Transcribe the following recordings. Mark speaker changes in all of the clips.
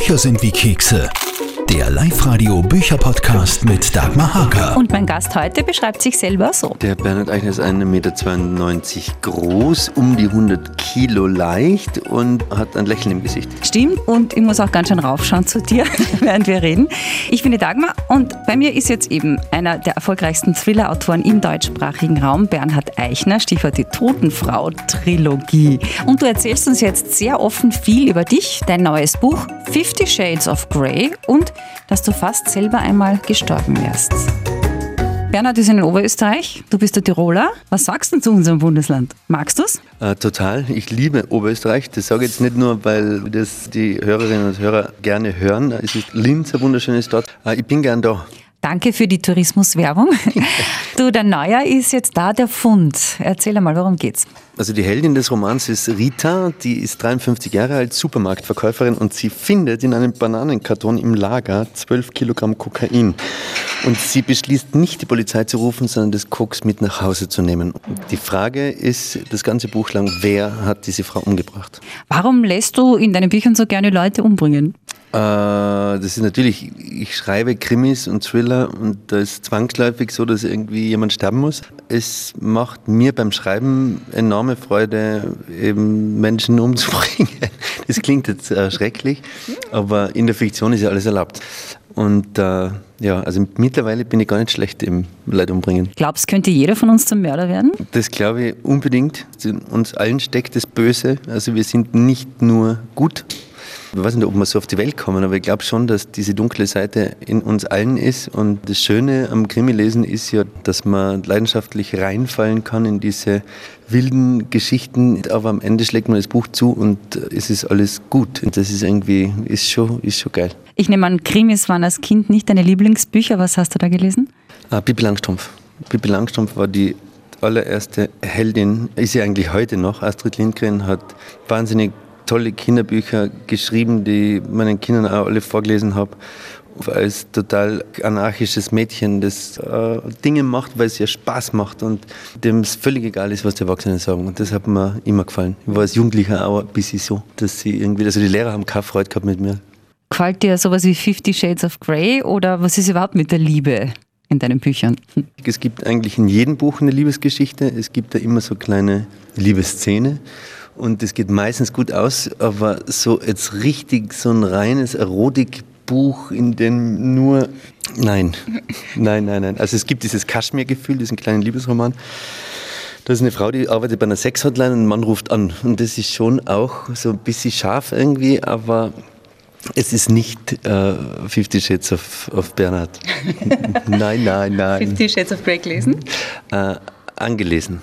Speaker 1: Bücher sind wie Kekse. Der Live-Radio Bücher-Podcast mit Dagmar Hager.
Speaker 2: Und mein Gast heute beschreibt sich selber so.
Speaker 3: Der Bernhard Eichner ist 1,92 Meter groß, um die 100 Kilo leicht und hat ein Lächeln im Gesicht.
Speaker 2: Stimmt, und ich muss auch ganz schön raufschauen zu dir, während wir reden. Ich bin die Dagmar und bei mir ist jetzt eben einer der erfolgreichsten Thriller-Autoren im deutschsprachigen Raum, Bernhard Eichner, Stichwort die Totenfrau-Trilogie. Und du erzählst uns jetzt sehr offen viel über dich, dein neues Buch Fifty Shades of Grey und dass du fast selber einmal gestorben wärst. Bernhard ist in Oberösterreich, du bist der Tiroler. Was sagst du zu unserem Bundesland? Magst du es?
Speaker 3: Äh, total. Ich liebe Oberösterreich. Das sage ich jetzt nicht nur, weil das die Hörerinnen und Hörer gerne hören. Es ist Linz, eine wunderschöne Stadt. Äh, ich bin gern da.
Speaker 2: Danke für die Tourismuswerbung. Du, der Neuer ist jetzt da, der Fund. Erzähl einmal, worum geht's?
Speaker 3: Also die Heldin des Romans ist Rita, die ist 53 Jahre alt, Supermarktverkäuferin und sie findet in einem Bananenkarton im Lager 12 Kilogramm Kokain. Und sie beschließt nicht, die Polizei zu rufen, sondern das Koks mit nach Hause zu nehmen. Die Frage ist das ganze Buch lang, wer hat diese Frau umgebracht?
Speaker 2: Warum lässt du in deinen Büchern so gerne Leute umbringen?
Speaker 3: Äh, das ist natürlich, ich schreibe Krimis und Thriller und da ist zwangsläufig so, dass irgendwie jemand sterben muss. Es macht mir beim Schreiben enorme Freude, eben Menschen umzubringen. Das klingt jetzt äh, schrecklich, aber in der Fiktion ist ja alles erlaubt. Und äh, ja, also mittlerweile bin ich gar nicht schlecht im Leid umbringen.
Speaker 2: Glaubst, könnte jeder von uns zum Mörder werden?
Speaker 3: Das glaube ich unbedingt. In uns allen steckt das Böse. Also wir sind nicht nur gut, ich weiß nicht, ob wir so auf die Welt kommen, aber ich glaube schon, dass diese dunkle Seite in uns allen ist. Und das Schöne am Krimi-Lesen ist ja, dass man leidenschaftlich reinfallen kann in diese wilden Geschichten, aber am Ende schlägt man das Buch zu und es ist alles gut. Und das ist irgendwie, ist schon, ist schon geil.
Speaker 2: Ich nehme an, Krimis waren als Kind nicht deine Lieblingsbücher. Was hast du da gelesen?
Speaker 3: Ah, Pippi Langstrumpf. Pippi Langstrumpf war die allererste Heldin, ist sie eigentlich heute noch. Astrid Lindgren hat wahnsinnig tolle Kinderbücher geschrieben, die meinen Kindern auch alle vorgelesen habe. Als total anarchisches Mädchen, das äh, Dinge macht, weil es ihr Spaß macht und dem es völlig egal ist, was die Erwachsenen sagen. Und das hat mir immer gefallen. Ich war als Jugendlicher auch ein bisschen so, dass sie irgendwie, also die Lehrer haben keine Freude gehabt mit mir.
Speaker 2: Gefällt dir sowas wie Fifty Shades of Grey oder was ist überhaupt mit der Liebe? in deinen Büchern?
Speaker 3: Es gibt eigentlich in jedem Buch eine Liebesgeschichte. Es gibt da immer so kleine Liebesszene und das geht meistens gut aus, aber so jetzt richtig so ein reines Erotikbuch, in dem nur nein, nein, nein, nein. Also es gibt dieses Kaschmir-Gefühl, diesen kleinen Liebesroman. Da ist eine Frau, die arbeitet bei einer Sexhotline und ein Mann ruft an. Und das ist schon auch so ein bisschen scharf irgendwie, aber es ist nicht äh, Fifty Shades of, of Bernhard. nein, nein, nein.
Speaker 2: Fifty Shades of Grey gelesen?
Speaker 3: Äh, angelesen.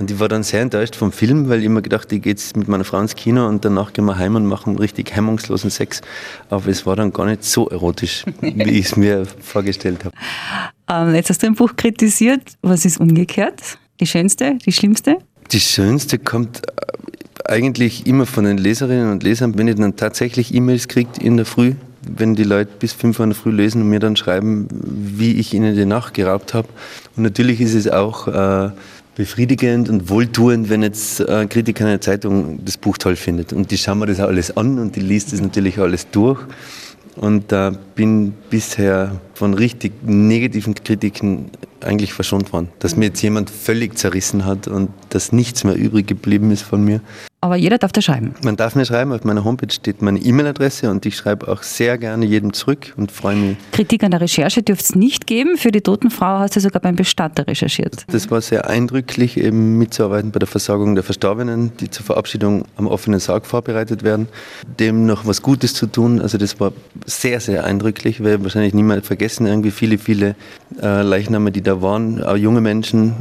Speaker 3: Und ich war dann sehr enttäuscht vom Film, weil ich immer gedacht, ich gehe jetzt mit meiner Frau ins Kino und danach gehen wir heim und machen richtig hemmungslosen Sex. Aber es war dann gar nicht so erotisch, wie ich es mir vorgestellt habe.
Speaker 2: Ähm, jetzt hast du ein Buch kritisiert. Was ist umgekehrt? Die schönste, die schlimmste?
Speaker 3: Die schönste kommt äh, eigentlich immer von den Leserinnen und Lesern, wenn ich dann tatsächlich E-Mails kriege in der Früh, wenn die Leute bis fünf Uhr in der Früh lesen und mir dann schreiben, wie ich ihnen die Nacht geraubt habe. Und natürlich ist es auch äh, befriedigend und wohltuend, wenn jetzt ein Kritiker in der Zeitung das Buch toll findet. Und die schauen mir das auch alles an und die liest das natürlich alles durch. Und da bin bisher von richtig negativen Kritiken eigentlich verschont worden. Dass mir jetzt jemand völlig zerrissen hat und dass nichts mehr übrig geblieben ist von mir.
Speaker 2: Aber jeder darf da schreiben.
Speaker 3: Man darf mir schreiben, auf meiner Homepage steht meine E-Mail-Adresse und ich schreibe auch sehr gerne jedem zurück und freue mich.
Speaker 2: Kritik an der Recherche dürfte es nicht geben. Für die Totenfrau hast du sogar beim Bestatter recherchiert.
Speaker 3: Das war sehr eindrücklich, eben mitzuarbeiten bei der Versorgung der Verstorbenen, die zur Verabschiedung am offenen Sarg vorbereitet werden, dem noch was Gutes zu tun. Also das war sehr, sehr eindrücklich, werde wahrscheinlich niemand vergessen. Irgendwie viele, viele äh, Leichname, die da waren, auch junge Menschen,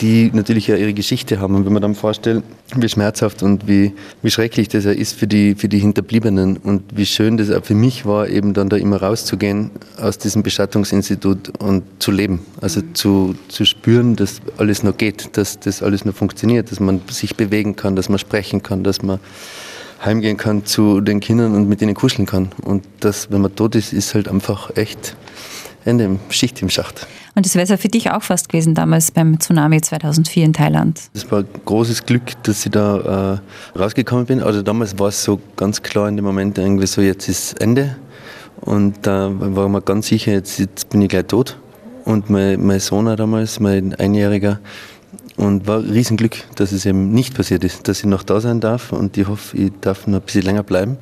Speaker 3: die natürlich ja ihre Geschichte haben. Und wenn man dann vorstellt, wie schmerzhaft und wie, wie schrecklich das ja ist für die, für die Hinterbliebenen und wie schön das auch für mich war, eben dann da immer rauszugehen aus diesem Bestattungsinstitut und zu leben. Also mhm. zu, zu spüren, dass alles noch geht, dass das alles noch funktioniert, dass man sich bewegen kann, dass man sprechen kann, dass man heimgehen kann zu den Kindern und mit ihnen kuscheln kann. Und das, wenn man tot ist, ist halt einfach echt Ende Schicht im Schacht.
Speaker 2: Und das wäre es ja für dich auch fast gewesen damals beim Tsunami 2004 in Thailand.
Speaker 3: Das war ein großes Glück, dass ich da äh, rausgekommen bin. Also damals war es so ganz klar in dem Moment irgendwie so, jetzt ist Ende. Und da äh, war man ganz sicher, jetzt, jetzt bin ich gleich tot. Und mein, mein Sohn damals, mein Einjähriger, und war ein Riesenglück, dass es eben nicht passiert ist, dass ich noch da sein darf und ich hoffe, ich darf noch ein bisschen länger bleiben.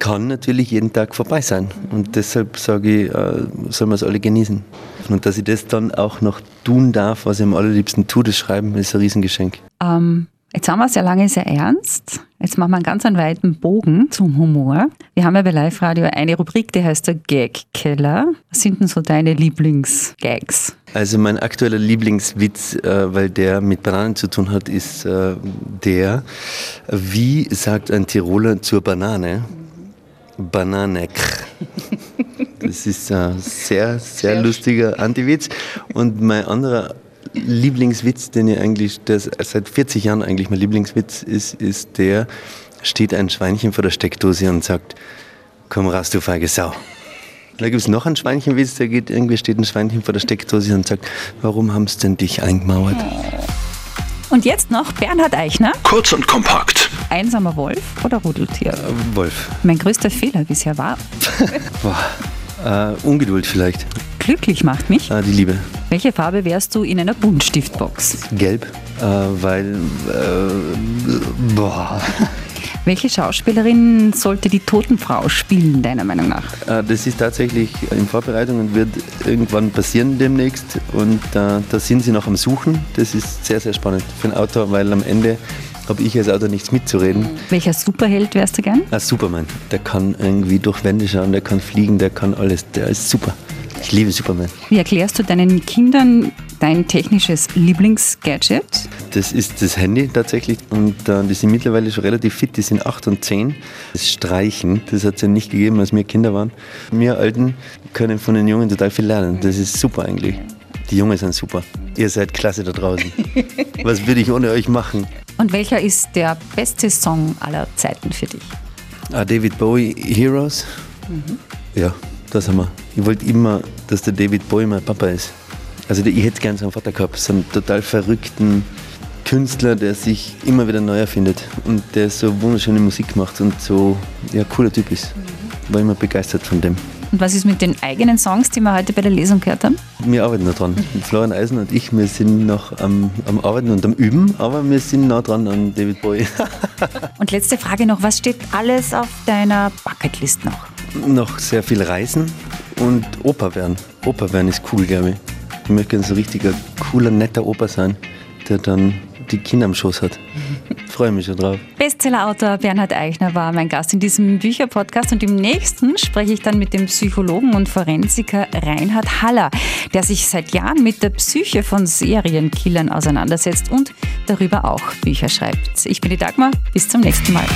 Speaker 3: Kann natürlich jeden Tag vorbei sein und deshalb sage ich, äh, sollen wir es alle genießen. Und dass ich das dann auch noch tun darf, was ich am allerliebsten tue, das Schreiben, ist ein Riesengeschenk.
Speaker 2: Ähm, Jetzt haben wir es ja lange sehr ernst. Jetzt machen wir einen ganz einen weiten Bogen zum Humor. Wir haben ja bei Live Radio eine Rubrik, die heißt der Gag-Keller. Was sind denn so deine Lieblingsgags?
Speaker 3: Also mein aktueller Lieblingswitz, äh, weil der mit Bananen zu tun hat, ist äh, der, wie sagt ein Tiroler zur Banane? Bananek. Das ist ein sehr, sehr lustiger Antiwitz. Und mein anderer Lieblingswitz, den ich eigentlich, der seit 40 Jahren eigentlich mein Lieblingswitz ist, ist der, steht ein Schweinchen vor der Steckdose und sagt, komm raus, du feige Sau. Da gibt es noch einen Schweinchenwitz, der geht, irgendwie steht ein Schweinchen vor der Steckdose und sagt, warum haben sie denn dich eingemauert?
Speaker 2: Und jetzt noch Bernhard Eichner.
Speaker 1: Kurz und kompakt.
Speaker 2: Einsamer Wolf oder Rudeltier?
Speaker 3: Äh, Wolf.
Speaker 2: Mein größter Fehler bisher war.
Speaker 3: Boah. Äh, Ungeduld vielleicht.
Speaker 2: Glücklich macht mich.
Speaker 3: Ah, die Liebe.
Speaker 2: Welche Farbe wärst du in einer Buntstiftbox?
Speaker 3: Gelb, äh, weil. Äh, boah.
Speaker 2: Welche Schauspielerin sollte die Totenfrau spielen, deiner Meinung nach?
Speaker 3: Äh, das ist tatsächlich in Vorbereitung und wird irgendwann passieren demnächst. Und äh, da sind sie noch am Suchen. Das ist sehr, sehr spannend für einen Autor, weil am Ende habe ich als Autor nichts mitzureden.
Speaker 2: Welcher Superheld wärst du gern?
Speaker 3: Ah, Superman. Der kann irgendwie durch Wände schauen, der kann fliegen, der kann alles. Der ist super. Ich liebe Superman.
Speaker 2: Wie erklärst du deinen Kindern dein technisches Lieblingsgadget?
Speaker 3: Das ist das Handy tatsächlich und äh, die sind mittlerweile schon relativ fit, die sind 8 und 10. Das Streichen, das hat es ja nicht gegeben, als wir Kinder waren. Wir Alten können von den Jungen total viel lernen. Das ist super eigentlich. Die Jungen sind super. Ihr seid klasse da draußen. Was würde ich ohne euch machen?
Speaker 2: Und welcher ist der beste Song aller Zeiten für dich?
Speaker 3: Ah, David Bowie, Heroes. Mhm. Ja, das haben wir. Ich wollte immer, dass der David Bowie mein Papa ist. Also ich hätte gerne so einen Vater gehabt, so einen total verrückten Künstler, der sich immer wieder neu erfindet und der so wunderschöne Musik macht und so ja, cooler Typ ist. War immer begeistert von dem.
Speaker 2: Und was ist mit den eigenen Songs, die wir heute bei der Lesung gehört haben?
Speaker 3: Wir arbeiten noch dran. Florian Eisen und ich, wir sind noch am, am Arbeiten und am Üben, aber wir sind nah dran an David Bowie.
Speaker 2: und letzte Frage noch, was steht alles auf deiner Bucketlist noch?
Speaker 3: Noch sehr viel Reisen und Opa werden. Opa werden ist cool, glaube ich. Ich möchte ein so richtiger, cooler, netter Opa sein, der dann die Kinder am Schoß hat. Freue mich schon drauf.
Speaker 2: Bestsellerautor Bernhard Eichner war mein Gast in diesem Bücherpodcast und im nächsten spreche ich dann mit dem Psychologen und Forensiker Reinhard Haller, der sich seit Jahren mit der Psyche von Serienkillern auseinandersetzt und darüber auch Bücher schreibt. Ich bin die Dagmar, bis zum nächsten Mal.